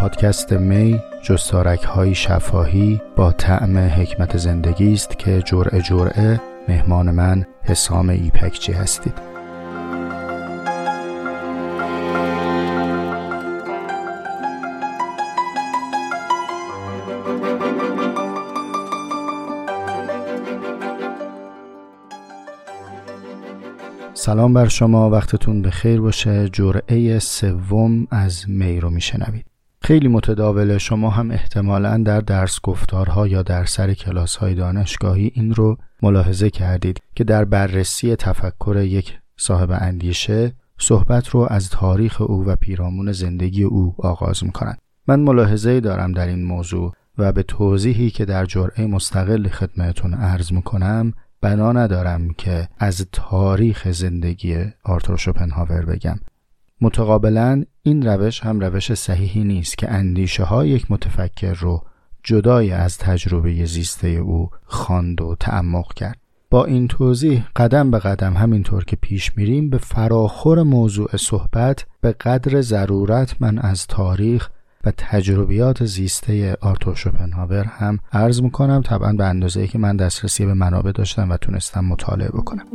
پادکست می جستارک های شفاهی با طعم حکمت زندگی است که جرعه جرعه مهمان من حسام ایپکچی هستید. سلام بر شما وقتتون به خیر باشه. جرعه سوم از می رو میشنوید. خیلی متداوله. شما هم احتمالا در درس گفتارها یا در سر کلاس های دانشگاهی این رو ملاحظه کردید که در بررسی تفکر یک صاحب اندیشه صحبت رو از تاریخ او و پیرامون زندگی او آغاز می‌کنند من ملاحظه دارم در این موضوع و به توضیحی که در جرعه مستقل خدمتون عرض می‌کنم بنا ندارم که از تاریخ زندگی آرتور شوپنهاور بگم. متقابلا این روش هم روش صحیحی نیست که اندیشه ها یک متفکر رو جدای از تجربه زیسته او خواند و تعمق کرد. با این توضیح قدم به قدم همینطور که پیش میریم به فراخور موضوع صحبت به قدر ضرورت من از تاریخ و تجربیات زیسته آرتور شوپنهاور هم عرض می‌کنم طبعا به اندازه که من دسترسی به منابع داشتم و تونستم مطالعه بکنم.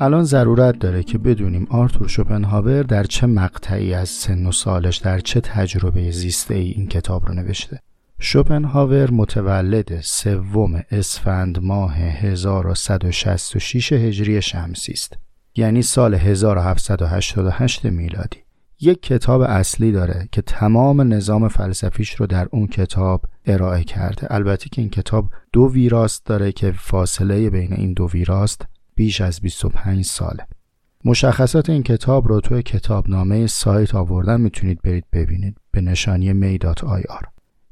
الان ضرورت داره که بدونیم آرتور شوپنهاور در چه مقطعی از سن و سالش در چه تجربه زیسته ای این کتاب رو نوشته. شوپنهاور متولد سوم اسفند ماه 1166 هجری شمسی است یعنی سال 1788 میلادی. یک کتاب اصلی داره که تمام نظام فلسفیش رو در اون کتاب ارائه کرده. البته که این کتاب دو ویراست داره که فاصله بین این دو ویراست بیش از 25 ساله. مشخصات این کتاب رو توی کتابنامه سایت آوردن می‌تونید برید ببینید به نشانی می.ir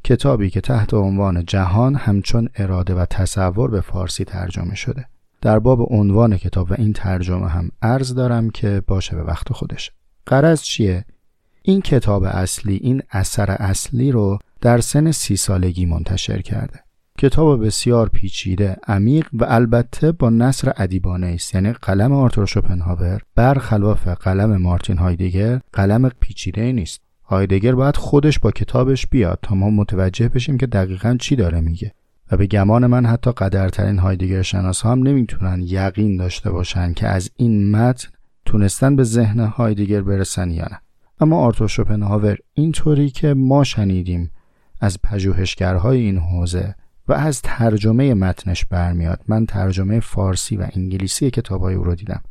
کتابی که تحت عنوان جهان همچون اراده و تصور به فارسی ترجمه شده. در باب عنوان کتاب و این ترجمه هم عرض دارم که باشه به وقت خودش. قرض چیه؟ این کتاب اصلی این اثر اصلی رو در سن سی سالگی منتشر کرده. کتاب بسیار پیچیده عمیق و البته با نصر ادیبانه است. یعنی قلم آرتور شوپنهاور برخلاف قلم مارتین هایدگر قلم پیچیده نیست. هایدگر باید خودش با کتابش بیاد تا ما متوجه بشیم که دقیقا چی داره میگه. و به گمان من حتی قدرترین هایدگر شناس هم نمی‌تونن یقین داشته باشن که از این متن تونستن به ذهن هایدگر برسن یا نه. اما آرتور شوپنهاور اینطوری که ما شنیدیم از پژوهشگرهای این حوزه و از ترجمه متنش برمیاد. من ترجمه فارسی و انگلیسی کتابای او رو دیدم.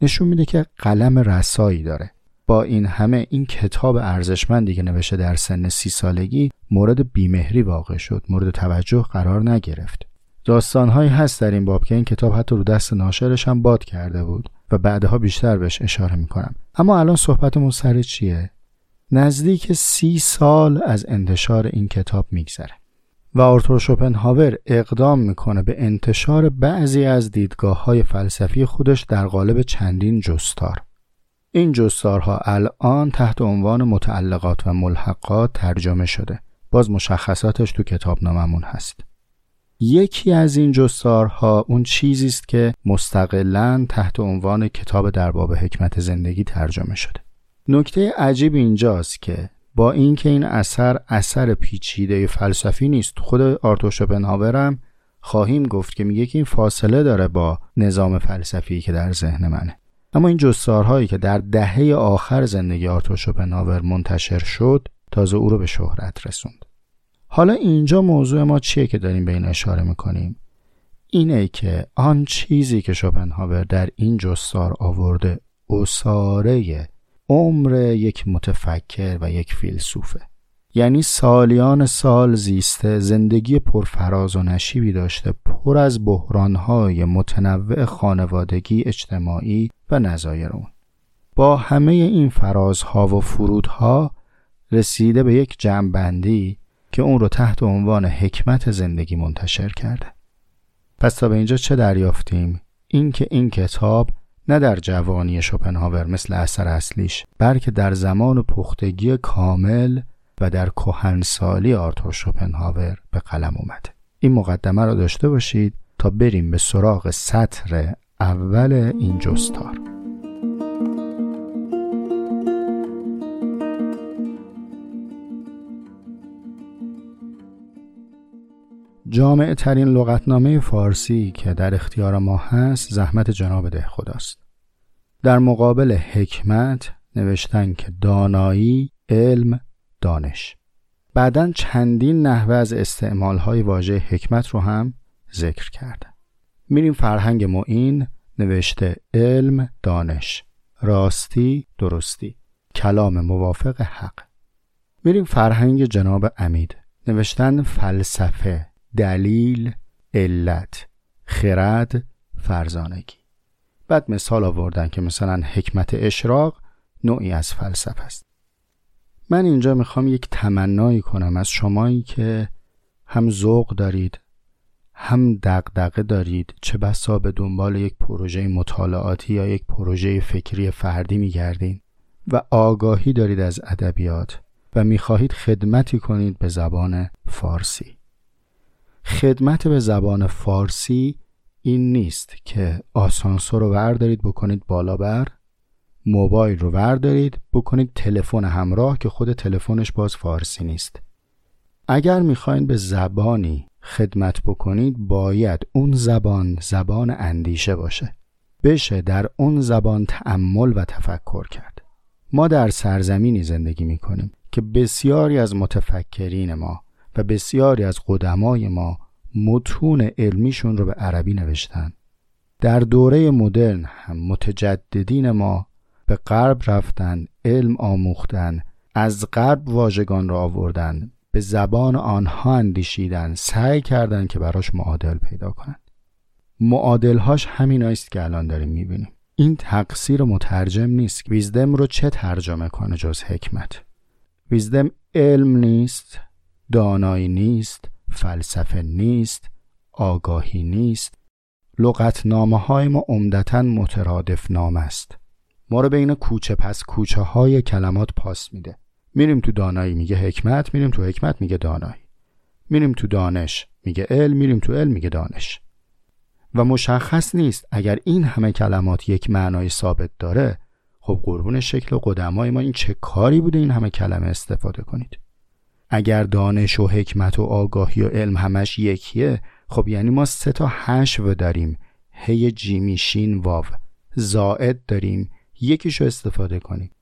نشون میده که قلم رسایی داره. با این همه این کتاب ارزشمندی که نوشته در سن سی سالگی مورد بیمهری واقع شد مورد توجه قرار نگرفت. داستانهایی هست در این باب که این کتاب حتی رو دست ناشرش هم باد کرده بود و بعدها بیشتر بهش اشاره می‌کنم. اما الان صحبتمون سر چیه؟ نزدیک سی سال از انتشار این کتاب میگذره. و آرتور شوپنهاور اقدام می‌کنه به انتشار بعضی از دیدگاه های فلسفی خودش در قالب چندین جستار. این جستارها الان تحت عنوان متعلقات و ملحقات ترجمه شده. باز مشخصاتش تو کتاب ناممون هست. یکی از این جستارها اون چیزی است که مستقلا تحت عنوان کتاب در باب حکمت زندگی ترجمه شده. نکته عجیب اینجاست که با اینکه این اثر اثر پیچیده فلسفی نیست. خود آرتور شوپنهاور خواهیم گفت که میگه که این فاصله داره با نظام فلسفی که در ذهن منه. اما این جستارهایی که در دهه آخر زندگی آرتور شوپنهاور منتشر شد تازه او رو به شهرت رسوند. حالا اینجا موضوع ما چیه که داریم به این اشاره می‌کنیم؟ اینه که آن چیزی که شوپنهاور در این جستار آورده اصاره عمر یک متفکر و یک فیلسوفه. یعنی سالیان سال زیسته زندگی پرفراز و نشیبی داشته پر از بحرانهای متنوع خانوادگی اجتماعی و نظایر اون. با همه این فرازها و فرودها رسیده به یک جمعبندی که اون رو تحت عنوان حکمت زندگی منتشر کرده. پس تا به اینجا چه دریافتیم؟ اینکه این کتاب نه در جوانی شوپنهاور مثل اثر اصلیش بلکه در زمان پختگی کامل و در کهنسالی آرتور شوپنهاور به قلم اومده. این مقدمه را داشته باشید تا بریم به سراغ سطر اول این جستار. جامع ترین لغتنامه فارسی که در اختیار ما هست زحمت جناب ده خداست. در مقابل حکمت نوشتن که دانایی علم دانش. بعدا چندین نحوه از استعمال های واژه حکمت رو هم ذکر کرده. میریم فرهنگ معین نوشته علم دانش. راستی درستی. کلام موافق حق. میریم فرهنگ جناب امید نوشتن فلسفه. دلیل علت خرد فرزانگی. بعد مثال آوردن که مثلا حکمت اشراق نوعی از فلسفه است. من اینجا می‌خوام یک تمنایی کنم از شمایی که هم ذوق دارید هم دقدقه دارید چه بسا به دنبال یک پروژه مطالعاتی یا یک پروژه فکری فردی میگردین و آگاهی دارید از ادبیات و می‌خواهید خدمتی کنید به زبان فارسی. خدمت به زبان فارسی این نیست که آسانسور رو وردارید بکنید بالا بر. موبایل رو وردارید بکنید تلفن همراه که خود تلفنش باز فارسی نیست. اگر می‌خواین به زبانی خدمت بکنید باید اون زبان زبان اندیشه باشه. بشه در اون زبان تأمل و تفکر کرد. ما در سرزمینی زندگی می‌کنیم که بسیاری از متفکرین ما و بسیاری از قدمای ما متون علمیشون رو به عربی نوشتن. در دوره مدرن هم متجددین ما به غرب رفتن علم آموختن از غرب واژگان را آوردن به زبان آنها اندیشیدن سعی کردند که براش معادل پیدا کنند معادلهاش همین است که الان داریم می‌بینیم. این تقصیر مترجم نیست. ویزدم رو چه ترجمه کنه جز حکمت؟ ویزدم علم نیست. دانایی نیست فلسفه نیست آگاهی نیست. لغتنامه های ما عمدتا مترادف نام است. ما رو بین کوچه پس کوچه های کلمات پاس میده. میریم تو دانایی میگه حکمت میریم تو حکمت میگه دانایی. میریم تو دانش میگه علم میریم تو علم میگه دانش. و مشخص نیست اگر این همه کلمات یک معنای ثابت داره خب قربون شکل و قدمای ما این چه کاری بوده این همه کلمه استفاده کنید؟ اگر دانش و حکمت و آگاهی و علم همش یکیه خب یعنی ما سه تا حشو داریم. هی جیمی شین واو. زائد داریم. یکیشو استفاده کنید.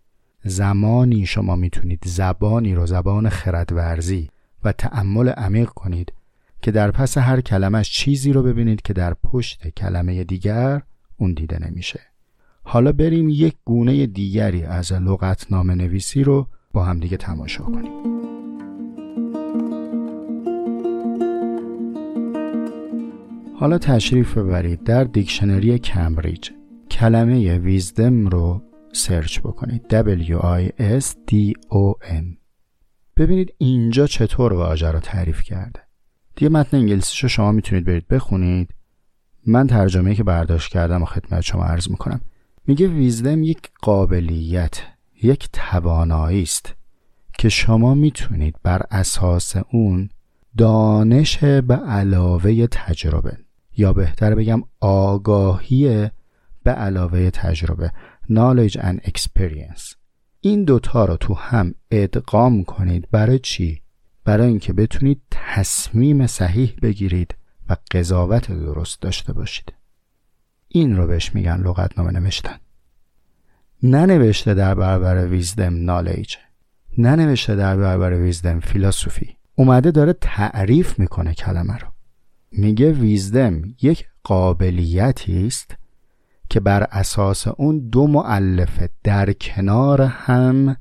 زمانی شما می‌تونید زبانی رو زبان خردورزی و تأمل عمیق کنید که در پس هر کلمش چیزی رو ببینید که در پشت کلمه دیگر اون دیده نمیشه. حالا بریم یک گونه دیگری از لغتنامه نویسی رو با هم دیگه تماشا کنیم. حالا تشریف ببرید در دیکشنری کمبریج. کلمه ویزدم رو سرچ بکنید. W-I-S-D-O-M ببینید اینجا چطور واژه رو تعریف کرده. دیگه متن انگلیسیشو شما می‌تونید برید بخونید. من ترجمه که برداشت کردم و خدمت شما عرض می‌کنم. میگه ویزدم یک قابلیت یک توانایی است که شما می‌تونید بر اساس اون دانش به علاوه تجربه یا بهتر بگم آگاهی به علاوه تجربه knowledge and experience. این دوتا رو تو هم ادغام کنید. برای چی؟ برای اینکه بتونید تصمیم صحیح بگیرید و قضاوت درست داشته باشید. این رو بهش میگن لغتنامه نوشتن. ننوشته در برابر ویزدم نالج ننوشته در برابر ویزدم فیلاسوفی اومده داره تعریف می‌کنه کلمه رو. میگه ویزدم یک قابلیتی است که بر اساس اون دو معلفه در کنار هم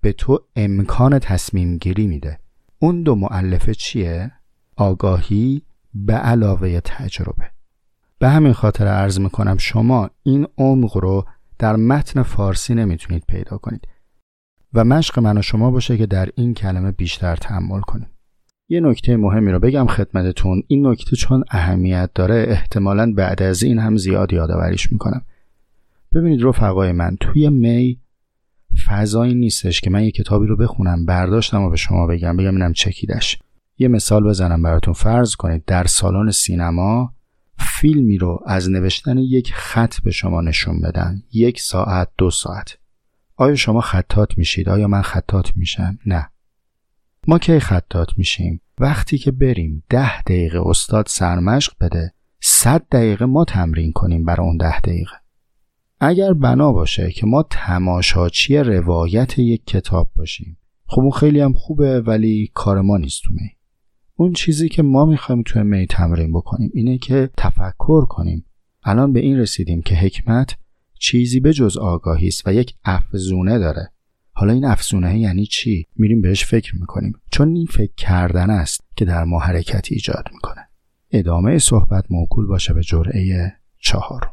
به تو امکان تصمیم گیری میده. اون دو معلفه چیه؟ آگاهی به علاوه تجربه. به همین خاطر عرض می‌کنم شما این عمق رو در متن فارسی نمی‌تونید پیدا کنید. و مشق من و شما باشه که در این کلمه بیشتر تحمل کنید یه نکته مهمی رو بگم خدمتتون. این نکته چون اهمیت داره احتمالا بعد از این هم زیاد یادآوریش می‌کنم. ببینید رفقای من توی می فضایی نیستش که من یه کتابی رو بخونم برداشتم و به شما بگم بگم اینم چکیدش. یه مثال بزنم براتون. فرض کنید در سالن سینما فیلمی رو از نوشتن یک خط به شما نشون بدن. یک ساعت دو ساعت. آیا شما خطات میشید؟ آیا من خطات میشم؟ نه. ما کی خطات میشیم؟ وقتی که بریم ده دقیقه استاد سرمشق بده صد دقیقه ما تمرین کنیم برای اون ده دقیقه. اگر بنا باشه که ما تماشاچی روایت یک کتاب باشیم. خب اون خیلی هم خوبه ولی کار ما نیست تو می. اون چیزی که ما می‌خوایم توی می تمرین بکنیم اینه که تفکر کنیم. الان به این رسیدیم که حکمت چیزی به جز آگاهی است و یک افزونه داره. حالا این افزونه یعنی چی؟ میریم بهش فکر می‌کنیم. چون این فکر کردن است که در ما حرکتی ایجاد می‌کنه. ادامه صحبت موکول باشه به جرعه چهار